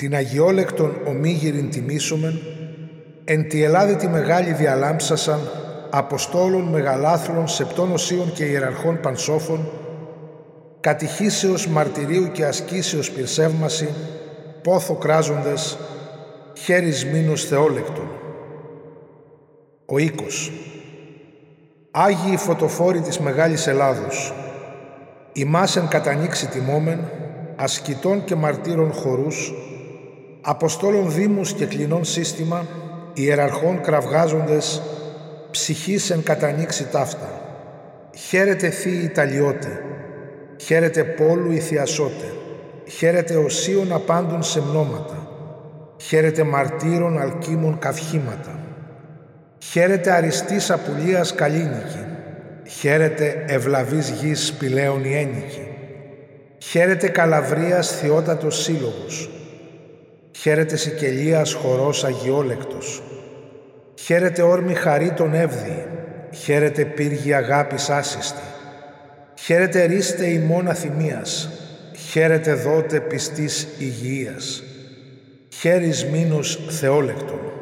την αγιόλεκτον ομίγυριν τιμήσομεν, εν τη Ελλάδα τη μεγάλη διαλάμψασαν, Αποστόλων μεγαλάθλων, σεπτών οσίων και ιεραρχών πανσόφων, κατηχήσεως μαρτυρίου και ασκήσεως πυρσεύμαση, πόθο κράζοντες, χέρις μήνος θεόλεκτον. Ο οίκος. Άγιοι φωτοφόροι της Μεγάλης Ελλάδος, ημάς εν κατανοίξει τιμόμεν, ασκητών και μαρτύρων χορούς, Αποστόλων δήμους και κλινών σύστημα, ιεραρχών κραυγάζοντες, ψυχής εν κατανοίξει ταύτα. Χαίρετε θείοι Ιταλιώτε, χαίρετε πόλου η Θειασότε, χαίρετε οσίων απάντων σε μνώματα, χαίρετε μαρτύρων αλκίμων καυχήματα, χαίρετε αριστής απουλίας καλίνικη, χαίρετε ευλαβής γης σπηλαίων η ένικη, χαίρετε καλαβρίας θεότατος σύλλογος, χαίρετε Σικελίας χορός αγιόλεκτος, χαίρετε όρμη χαρή τον εύδη, χαίρετε πύργη αγάπης άσυστη, χαίρετε ρίστε ημών αθυμίας, χαίρετε δότε πιστής υγιείας, χέρις μήνους θεόλεκτον.